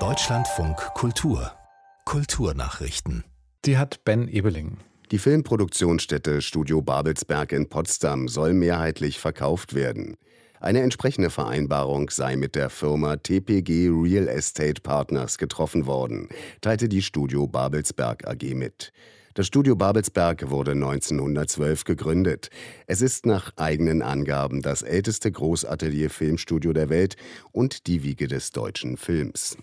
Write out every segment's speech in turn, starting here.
Deutschlandfunk Kultur Kulturnachrichten. Die hat Ben Ebeling. Die Filmproduktionsstätte Studio Babelsberg in Potsdam soll mehrheitlich verkauft werden. Eine entsprechende Vereinbarung sei mit der Firma TPG Real Estate Partners getroffen worden, teilte die Studio Babelsberg AG mit. Das Studio Babelsberg wurde 1912 gegründet. Es ist nach eigenen Angaben das älteste Großatelier-Filmstudio der Welt und die Wiege des deutschen Films.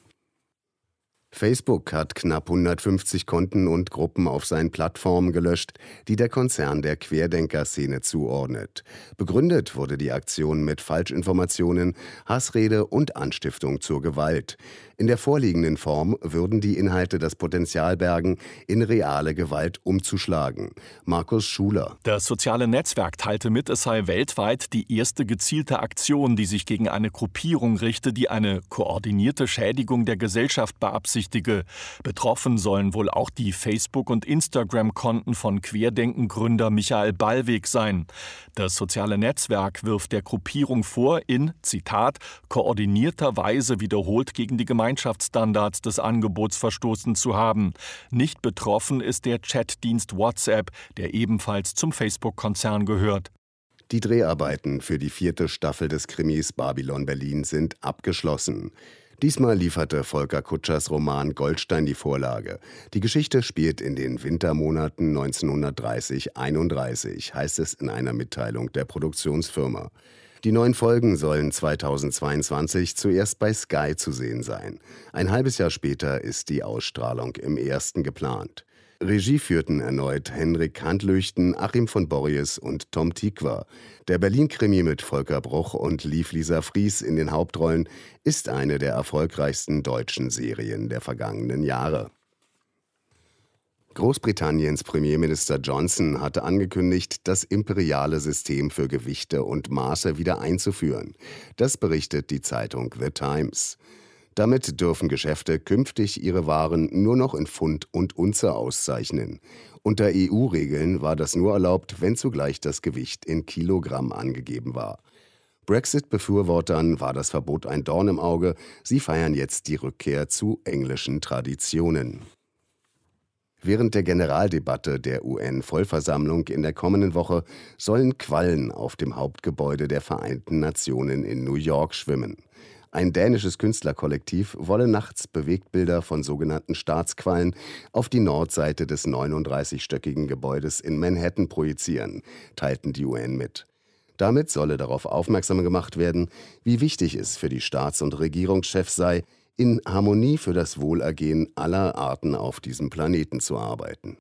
Facebook hat knapp 150 Konten und Gruppen auf seinen Plattformen gelöscht, die der Konzern der Querdenker-Szene zuordnet. Begründet wurde die Aktion mit Falschinformationen, Hassrede und Anstiftung zur Gewalt. In der vorliegenden Form würden die Inhalte das Potenzial bergen, in reale Gewalt umzuschlagen. Markus Schuler. Das soziale Netzwerk teilte mit, es sei weltweit die erste gezielte Aktion, die sich gegen eine Gruppierung richte, die eine koordinierte Schädigung der Gesellschaft beabsichtige. Betroffen sollen wohl auch die Facebook- und Instagram-Konten von Querdenken-Gründer Michael Ballweg sein. Das soziale Netzwerk wirft der Gruppierung vor, in, Zitat, koordinierter Weise wiederholt gegen die Gemeinschaft Gemeinschaftsstandards des Angebots verstoßen zu haben. Nicht betroffen ist der Chatdienst WhatsApp, der ebenfalls zum Facebook-Konzern gehört. Die Dreharbeiten für die vierte Staffel des Krimis Babylon Berlin sind abgeschlossen. Diesmal lieferte Volker Kutschers Roman Goldstein die Vorlage. Die Geschichte spielt in den Wintermonaten 1930-31, heißt es in einer Mitteilung der Produktionsfirma. Die neuen Folgen sollen 2022 zuerst bei Sky zu sehen sein. Ein halbes Jahr später ist die Ausstrahlung im ersten geplant. Regie führten erneut Henrik Handlüchten, Achim von Borries und Tom Tikwa. Der Berlin-Krimi mit Volker Bruch und Lief Lisa Fries in den Hauptrollen ist eine der erfolgreichsten deutschen Serien der vergangenen Jahre. Großbritanniens Premierminister Johnson hatte angekündigt, das imperiale System für Gewichte und Maße wieder einzuführen. Das berichtet die Zeitung The Times. Damit dürfen Geschäfte künftig ihre Waren nur noch in Pfund und Unze auszeichnen. Unter EU-Regeln war das nur erlaubt, wenn zugleich das Gewicht in Kilogramm angegeben war. Brexit-Befürwortern war das Verbot ein Dorn im Auge. Sie feiern jetzt die Rückkehr zu englischen Traditionen. Während der Generaldebatte der UN-Vollversammlung in der kommenden Woche sollen Quallen auf dem Hauptgebäude der Vereinten Nationen in New York schwimmen. Ein dänisches Künstlerkollektiv wolle nachts Bewegtbilder von sogenannten Staatsquallen auf die Nordseite des 39-stöckigen Gebäudes in Manhattan projizieren, teilten die UN mit. Damit solle darauf aufmerksam gemacht werden, wie wichtig es für die Staats- und Regierungschefs sei, in Harmonie für das Wohlergehen aller Arten auf diesem Planeten zu arbeiten